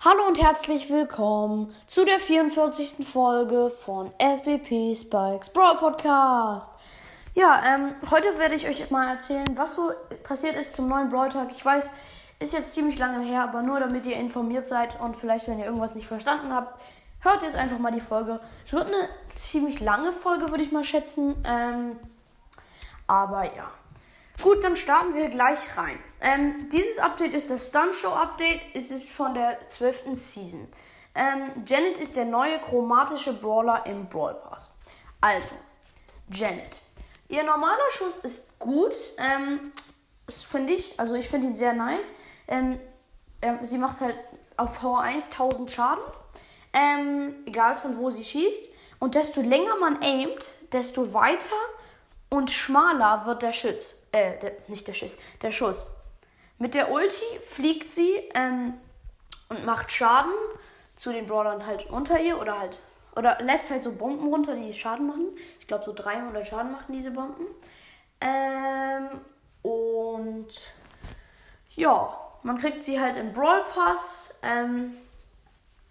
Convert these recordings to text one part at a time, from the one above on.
Hallo und herzlich willkommen zu der 44. Folge von SBP Spikes Brawl Podcast. Ja, ähm, heute werde ich euch mal erzählen, was so passiert ist zum neuen Brawl Tag. Ich weiß, ist jetzt ziemlich lange her, aber nur damit ihr informiert seid und vielleicht, wenn ihr irgendwas nicht verstanden habt, hört jetzt einfach mal die Folge. Es wird eine ziemlich lange Folge, würde ich mal schätzen. Ähm, aber ja. Gut, dann starten wir gleich rein. Ähm, dieses Update ist das Stun Show Update. Es ist von der 12. Season. Ähm, Janet ist der neue chromatische Brawler im Brawl Pass. Also, Janet. Ihr normaler Schuss ist gut. Ähm, das finde ich. Also, ich finde ihn sehr nice. Ähm, ähm, sie macht halt auf V1 1000 Schaden. Ähm, egal von wo sie schießt. Und desto länger man aimt, desto weiter und schmaler wird der Schuss. Äh, der, nicht der Schuss, der Schuss. Mit der Ulti fliegt sie ähm, und macht Schaden zu den Brawlern halt unter ihr oder halt oder lässt halt so Bomben runter, die Schaden machen. Ich glaube so 300 Schaden machen diese Bomben. Ähm, und ja, man kriegt sie halt im Brawl Pass. Ähm,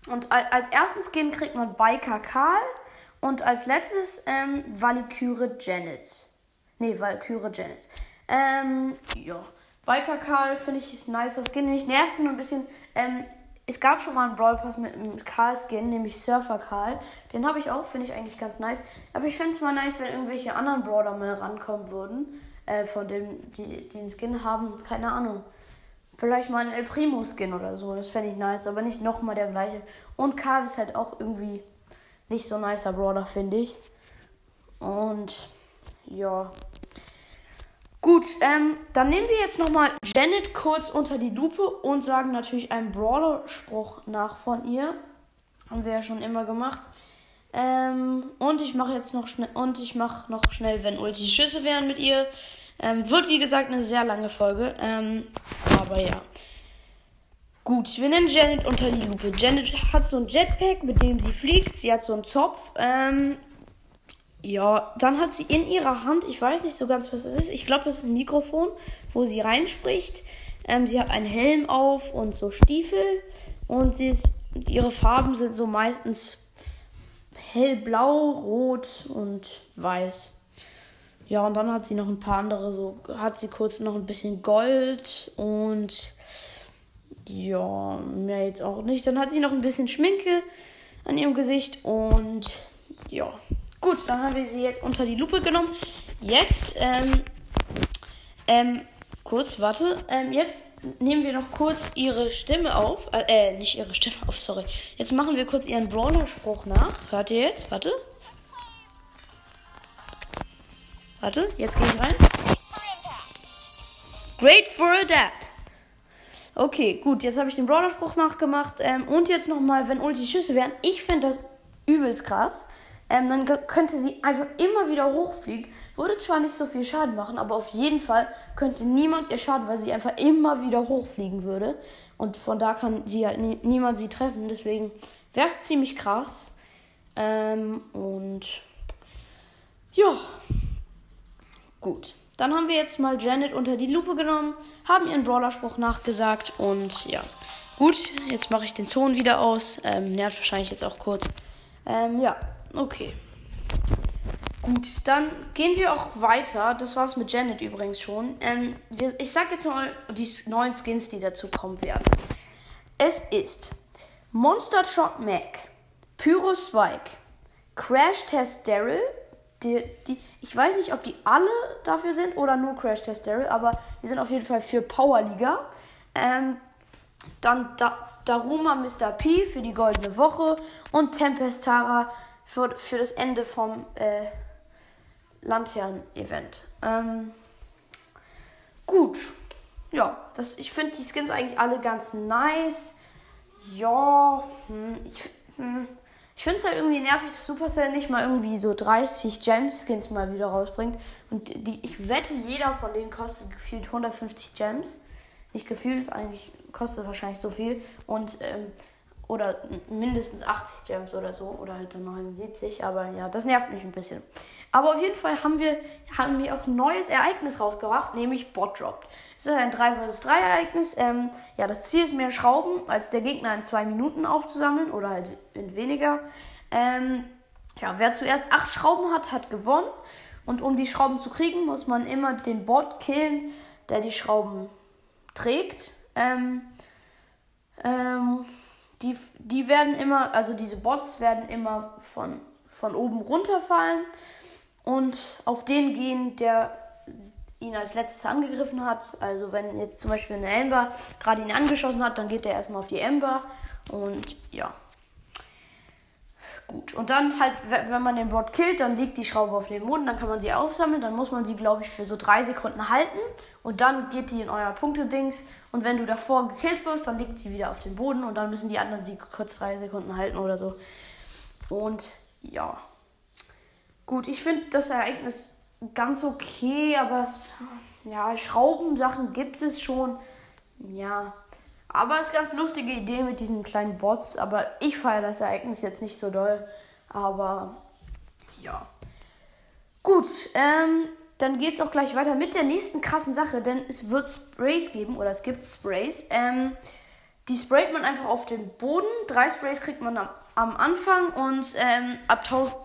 und als ersten Skin kriegt man Biker Karl und als letztes ähm, Valkyrie Janet. Ne, Valkyrie Janet. Ähm, ja. Biker Karl finde ich ist nice. Das Skin nämlich nervt nur ein bisschen. Ähm, es gab schon mal einen Brawl Pass mit einem Karl-Skin, nämlich Surfer Karl. Den habe ich auch, finde ich eigentlich ganz nice. Aber ich fände es mal nice, wenn irgendwelche anderen Brawler mal rankommen würden. Äh, von dem, die, die einen Skin haben. Keine Ahnung. Vielleicht mal ein El Primo Skin oder so. Das fände ich nice. Aber nicht nochmal der gleiche. Und Karl ist halt auch irgendwie nicht so nicer Brawler, finde ich. Und ja. Gut, ähm, dann nehmen wir jetzt nochmal Janet kurz unter die Lupe und sagen natürlich einen Brawler-Spruch nach von ihr. Haben wir ja schon immer gemacht. Ähm, und ich mache jetzt noch schnell und ich mache noch schnell, wenn Ulti Schüsse wären mit ihr. Ähm, wird wie gesagt eine sehr lange Folge. Ähm, aber ja. Gut, wir nennen Janet unter die Lupe. Janet hat so ein Jetpack, mit dem sie fliegt. Sie hat so einen Zopf. Ähm, ja, dann hat sie in ihrer Hand, ich weiß nicht so ganz, was es ist. Ich glaube, das ist ein Mikrofon, wo sie reinspricht. Ähm, sie hat einen Helm auf und so Stiefel. Und sie ist, ihre Farben sind so meistens hellblau, rot und weiß. Ja, und dann hat sie noch ein paar andere, so hat sie kurz noch ein bisschen Gold und ja, mehr jetzt auch nicht. Dann hat sie noch ein bisschen Schminke an ihrem Gesicht und ja. Gut, dann haben wir sie jetzt unter die Lupe genommen. Jetzt, ähm, ähm, kurz, warte. Ähm, jetzt nehmen wir noch kurz ihre Stimme auf. Äh, äh, nicht ihre Stimme auf, sorry. Jetzt machen wir kurz ihren Brawler-Spruch nach. Hört ihr jetzt? Warte. Warte, jetzt gehe ich rein. Great for a dad. Okay, gut, jetzt habe ich den Brawler-Spruch nachgemacht. Ähm, und jetzt nochmal, wenn Ulti Schüsse wären. Ich finde das übelst krass. Ähm, dann könnte sie einfach immer wieder hochfliegen. Würde zwar nicht so viel Schaden machen, aber auf jeden Fall könnte niemand ihr schaden, weil sie einfach immer wieder hochfliegen würde. Und von da kann sie halt nie, niemand sie treffen. Deswegen wäre es ziemlich krass. Ähm, und ja, Gut. Dann haben wir jetzt mal Janet unter die Lupe genommen, haben ihren Brawler-Spruch nachgesagt und ja. Gut, jetzt mache ich den Ton wieder aus. Ähm, nervt wahrscheinlich jetzt auch kurz. Ähm, ja, okay. Gut, dann gehen wir auch weiter. Das war's mit Janet übrigens schon. Ähm, ich sag jetzt mal die neuen Skins, die dazu kommen werden. Es ist Monster Truck Mac, Pyro Spike, Crash Test Daryl, die, die, ich weiß nicht, ob die alle dafür sind oder nur Crash Test Daryl, aber die sind auf jeden Fall für Power Liga. Ähm, dann da, Daruma Mr. P für die Goldene Woche und Tempest Tara für, für das Ende vom äh, Lanternen-Event. Ähm, gut. Ja, das, ich finde die Skins eigentlich alle ganz nice. Ja, hm, ich, hm, ich finde es halt irgendwie nervig, dass Supercell nicht mal irgendwie so 30 Gem-Skins mal wieder rausbringt. Und die, ich wette, jeder von denen kostet gefühlt 150 Gems. Nicht gefühlt, eigentlich kostet wahrscheinlich so viel. Und, ähm, oder mindestens 80 Gems oder so. Oder halt dann 79. Aber ja, das nervt mich ein bisschen. Aber auf jeden Fall haben wir, haben wir auch ein neues Ereignis rausgebracht, nämlich Bot Dropped. Es ist ein 3 vs 3 Ereignis. Ähm, ja, das Ziel ist mehr Schrauben, als der Gegner in zwei Minuten aufzusammeln oder halt in weniger. Ähm, ja, wer zuerst acht Schrauben hat, hat gewonnen. Und um die Schrauben zu kriegen, muss man immer den Bot killen, der die Schrauben trägt. Ähm, ähm, die, die werden immer, also diese Bots werden immer von, von oben runterfallen und auf den gehen, der ihn als letztes angegriffen hat. Also wenn jetzt zum Beispiel eine Ember gerade ihn angeschossen hat, dann geht der erstmal auf die Ember und ja. Gut, und dann halt, wenn man den Bot killt, dann liegt die Schraube auf dem Boden, dann kann man sie aufsammeln, dann muss man sie, glaube ich, für so drei Sekunden halten und dann geht die in euer Punkte-Dings und wenn du davor gekillt wirst, dann liegt sie wieder auf dem Boden und dann müssen die anderen sie kurz drei Sekunden halten oder so. Und ja. Gut, ich finde das Ereignis ganz okay, aber es, ja, Schraubensachen gibt es schon. Ja, aber es ist ganz lustige Idee mit diesen kleinen Bots. Aber ich feiere das Ereignis jetzt nicht so doll. Aber ja. Gut, ähm, dann geht es auch gleich weiter mit der nächsten krassen Sache, denn es wird Sprays geben oder es gibt Sprays. Ähm, die sprayt man einfach auf den Boden. Drei Sprays kriegt man am, am Anfang und ähm, ab 1000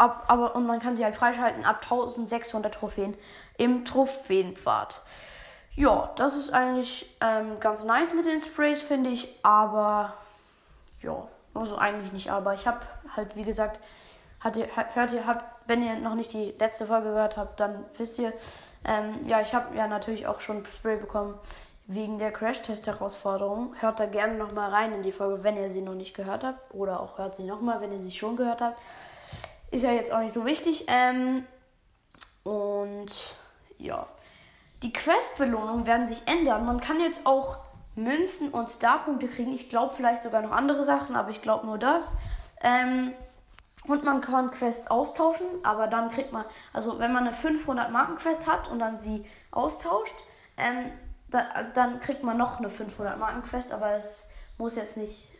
ab, aber und man kann sie halt freischalten ab 1600 Trophäen im Trophäenpfad. Ja, das ist eigentlich ähm, ganz nice mit den Sprays, finde ich. Aber ja, also eigentlich nicht. Aber ich habe halt, wie gesagt, hat ihr, hört ihr, habt, wenn ihr noch nicht die letzte Folge gehört habt, dann wisst ihr, ähm, ja, ich habe ja natürlich auch schon Spray bekommen wegen der Crash-Test-Herausforderung. Hört da gerne nochmal rein in die Folge, wenn ihr sie noch nicht gehört habt. Oder auch hört sie nochmal, wenn ihr sie schon gehört habt. Ist ja jetzt auch nicht so wichtig. Ähm, und ja. Die Quest-Belohnungen werden sich ändern. Man kann jetzt auch Münzen und Starpunkte kriegen. Ich glaube vielleicht sogar noch andere Sachen, aber ich glaube nur das. Ähm, und man kann Quests austauschen, aber dann kriegt man, also wenn man eine 500 Marken Quest hat und dann sie austauscht, ähm, da, dann kriegt man noch eine 500 Marken Quest, aber es muss jetzt nicht,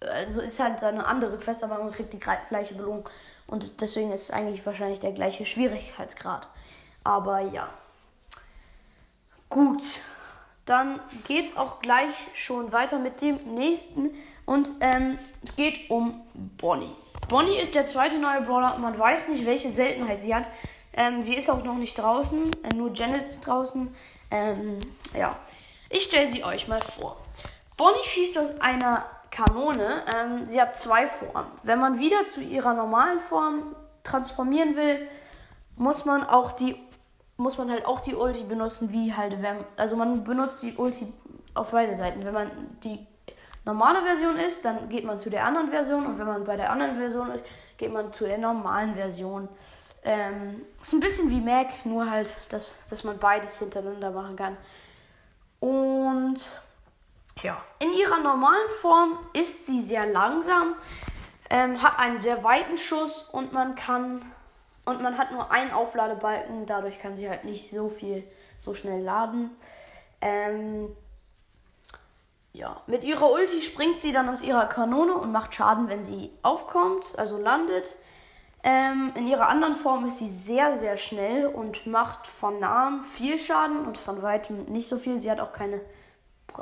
also ist halt eine andere Quest, aber man kriegt die gleiche Belohnung und deswegen ist es eigentlich wahrscheinlich der gleiche Schwierigkeitsgrad. Aber ja. Gut, dann geht es auch gleich schon weiter mit dem nächsten. Und ähm, es geht um Bonnie. Bonnie ist der zweite neue Brawler. Man weiß nicht, welche Seltenheit sie hat. Ähm, sie ist auch noch nicht draußen. Äh, nur Janet ist draußen. Ähm, ja, ich stelle sie euch mal vor. Bonnie schießt aus einer Kanone. Ähm, sie hat zwei Formen. Wenn man wieder zu ihrer normalen Form transformieren will, muss man auch die muss man halt auch die Ulti benutzen, wie halt, wenn, also man benutzt die Ulti auf beide Seiten. Wenn man die normale Version ist, dann geht man zu der anderen Version und wenn man bei der anderen Version ist, geht man zu der normalen Version. Ähm, ist ein bisschen wie Mac, nur halt, dass, dass man beides hintereinander machen kann. Und ja, in ihrer normalen Form ist sie sehr langsam, ähm, hat einen sehr weiten Schuss und man kann und man hat nur einen Aufladebalken, dadurch kann sie halt nicht so viel, so schnell laden. Ähm, ja, mit ihrer Ulti springt sie dann aus ihrer Kanone und macht Schaden, wenn sie aufkommt, also landet. Ähm, in ihrer anderen Form ist sie sehr, sehr schnell und macht von nahem viel Schaden und von weitem nicht so viel. Sie hat auch keine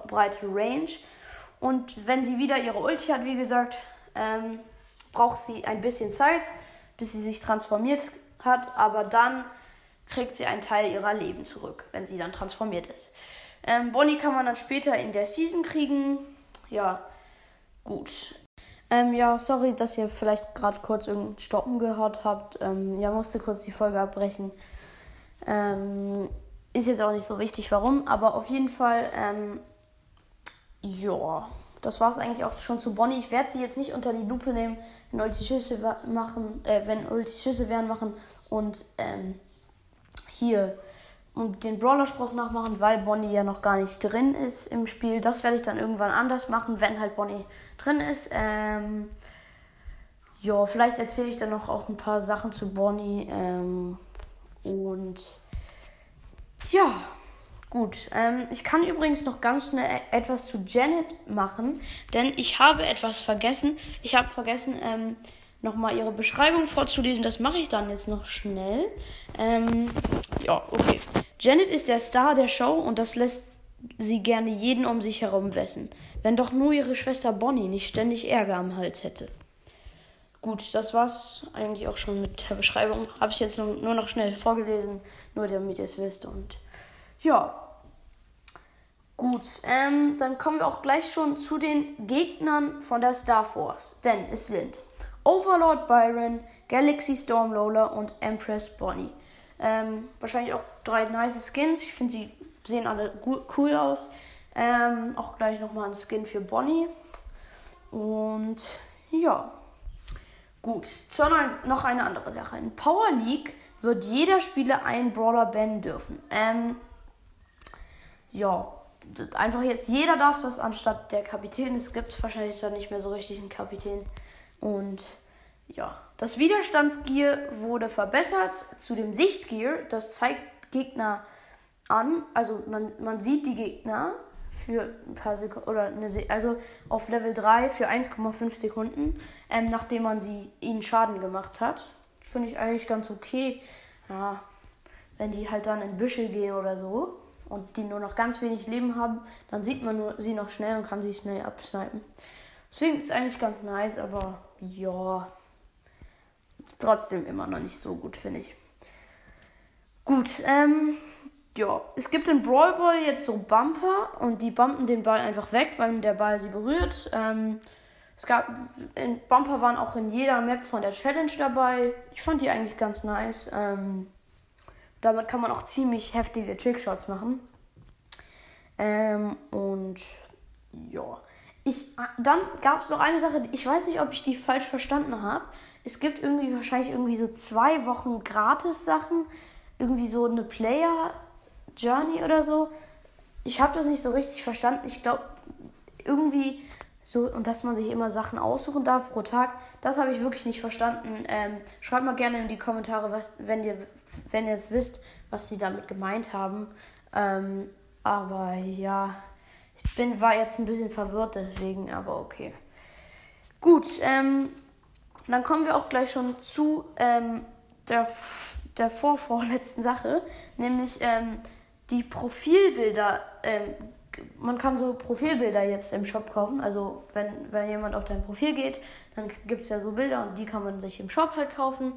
breite Range. Und wenn sie wieder ihre Ulti hat, wie gesagt, ähm, braucht sie ein bisschen Zeit bis sie sich transformiert hat, aber dann kriegt sie einen Teil ihrer Leben zurück, wenn sie dann transformiert ist. Ähm, Bonnie kann man dann später in der Season kriegen. Ja, gut. Ähm, ja, sorry, dass ihr vielleicht gerade kurz irgendein Stoppen gehört habt. Ähm, ja, musste kurz die Folge abbrechen. Ähm, ist jetzt auch nicht so wichtig, warum, aber auf jeden Fall, ähm, ja das war es eigentlich auch schon zu Bonnie. Ich werde sie jetzt nicht unter die Lupe nehmen, wenn Ulti Schüsse machen, äh, wenn Ulti Schüsse werden machen und ähm, hier und den Brawler-Spruch nachmachen, weil Bonnie ja noch gar nicht drin ist im Spiel. Das werde ich dann irgendwann anders machen, wenn halt Bonnie drin ist. Ähm, ja, vielleicht erzähle ich dann noch auch ein paar Sachen zu Bonnie. Ähm, und ja, Gut, ähm, ich kann übrigens noch ganz schnell e- etwas zu Janet machen, denn ich habe etwas vergessen. Ich habe vergessen, ähm, nochmal ihre Beschreibung vorzulesen. Das mache ich dann jetzt noch schnell. Ähm, ja, okay. Janet ist der Star der Show und das lässt sie gerne jeden um sich herum wissen. Wenn doch nur ihre Schwester Bonnie nicht ständig Ärger am Hals hätte. Gut, das war's eigentlich auch schon mit der Beschreibung. Habe ich jetzt nur noch schnell vorgelesen, nur damit ihr es wisst. Und ja. Gut, ähm, dann kommen wir auch gleich schon zu den Gegnern von der Star Force. Denn es sind Overlord Byron, Galaxy Stormroller und Empress Bonnie. Ähm, wahrscheinlich auch drei nice Skins. Ich finde, sie sehen alle cool aus. Ähm, auch gleich nochmal ein Skin für Bonnie. Und ja. Gut, sondern noch eine andere Sache. In Power League wird jeder Spieler einen Brawler bannen dürfen. Ähm, ja, einfach jetzt jeder darf das anstatt der Kapitän. Es gibt wahrscheinlich dann nicht mehr so richtig einen Kapitän. Und ja, das Widerstandsgear wurde verbessert zu dem Sichtgear. Das zeigt Gegner an. Also man, man sieht die Gegner für ein paar Sekunden oder eine Se also auf Level 3 für 1,5 Sekunden, ähm, nachdem man sie ihnen Schaden gemacht hat. Finde ich eigentlich ganz okay. Ja, wenn die halt dann in Büsche gehen oder so und die nur noch ganz wenig Leben haben, dann sieht man nur sie noch schnell und kann sie schnell absnipen. Deswegen ist es eigentlich ganz nice, aber ja, trotzdem immer noch nicht so gut, finde ich. Gut, ähm, ja, es gibt in Brawl Ball jetzt so Bumper und die bumpen den Ball einfach weg, weil der Ball sie berührt. Ähm, es gab, in Bumper waren auch in jeder Map von der Challenge dabei. Ich fand die eigentlich ganz nice. Ähm, damit kann man auch ziemlich heftige Trickshots machen. Ähm, und ja. Ich, dann gab es noch eine Sache, ich weiß nicht, ob ich die falsch verstanden habe. Es gibt irgendwie wahrscheinlich irgendwie so zwei Wochen Gratis-Sachen. Irgendwie so eine Player Journey oder so. Ich habe das nicht so richtig verstanden. Ich glaube, irgendwie so, und dass man sich immer Sachen aussuchen darf pro Tag, das habe ich wirklich nicht verstanden. Ähm, schreibt mal gerne in die Kommentare, was, wenn ihr, wenn ihr es wisst, was sie damit gemeint haben. Ähm, aber ja, ich bin, war jetzt ein bisschen verwirrt deswegen, aber okay. Gut, ähm, dann kommen wir auch gleich schon zu ähm, der, der vorvorletzten Sache, nämlich ähm, die Profilbilder, ähm, man kann so Profilbilder jetzt im Shop kaufen. Also wenn, wenn jemand auf dein Profil geht, dann gibt es ja so Bilder und die kann man sich im Shop halt kaufen.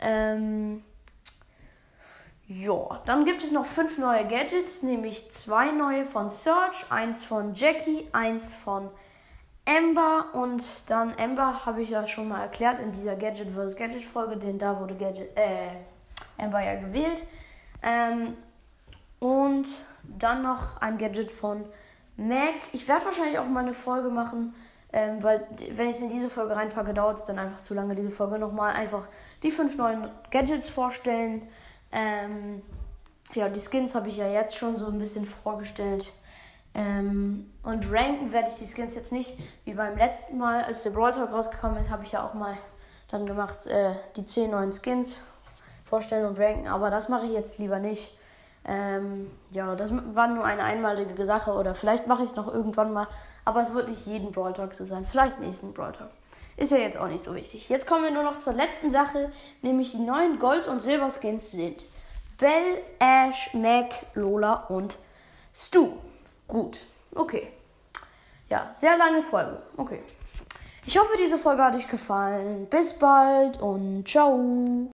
Ähm, ja, dann gibt es noch fünf neue Gadgets, nämlich zwei neue von Search, eins von Jackie, eins von Ember und dann Ember habe ich ja schon mal erklärt in dieser Gadget vs Gadget Folge, denn da wurde Gadget, äh, Ember ja gewählt. Ähm, und dann noch ein Gadget von Mac. Ich werde wahrscheinlich auch mal eine Folge machen, ähm, weil wenn ich es in diese Folge reinpacke, dauert es dann einfach zu lange, diese Folge nochmal einfach die fünf neuen Gadgets vorstellen. Ähm, ja, die Skins habe ich ja jetzt schon so ein bisschen vorgestellt. Ähm, und ranken werde ich die Skins jetzt nicht, wie beim letzten Mal, als der Brawl Talk rausgekommen ist, habe ich ja auch mal dann gemacht, äh, die 10 neuen Skins vorstellen und ranken. Aber das mache ich jetzt lieber nicht. Ähm, ja, das war nur eine einmalige Sache oder vielleicht mache ich es noch irgendwann mal, aber es wird nicht jeden Brawl Talk so sein. Vielleicht nächsten Brawl Talk. Ist ja jetzt auch nicht so wichtig. Jetzt kommen wir nur noch zur letzten Sache, nämlich die neuen Gold- und Silber-Skins sind Bell, Ash, Mac, Lola und Stu. Gut, okay. Ja, sehr lange Folge. Okay. Ich hoffe, diese Folge hat euch gefallen. Bis bald und ciao.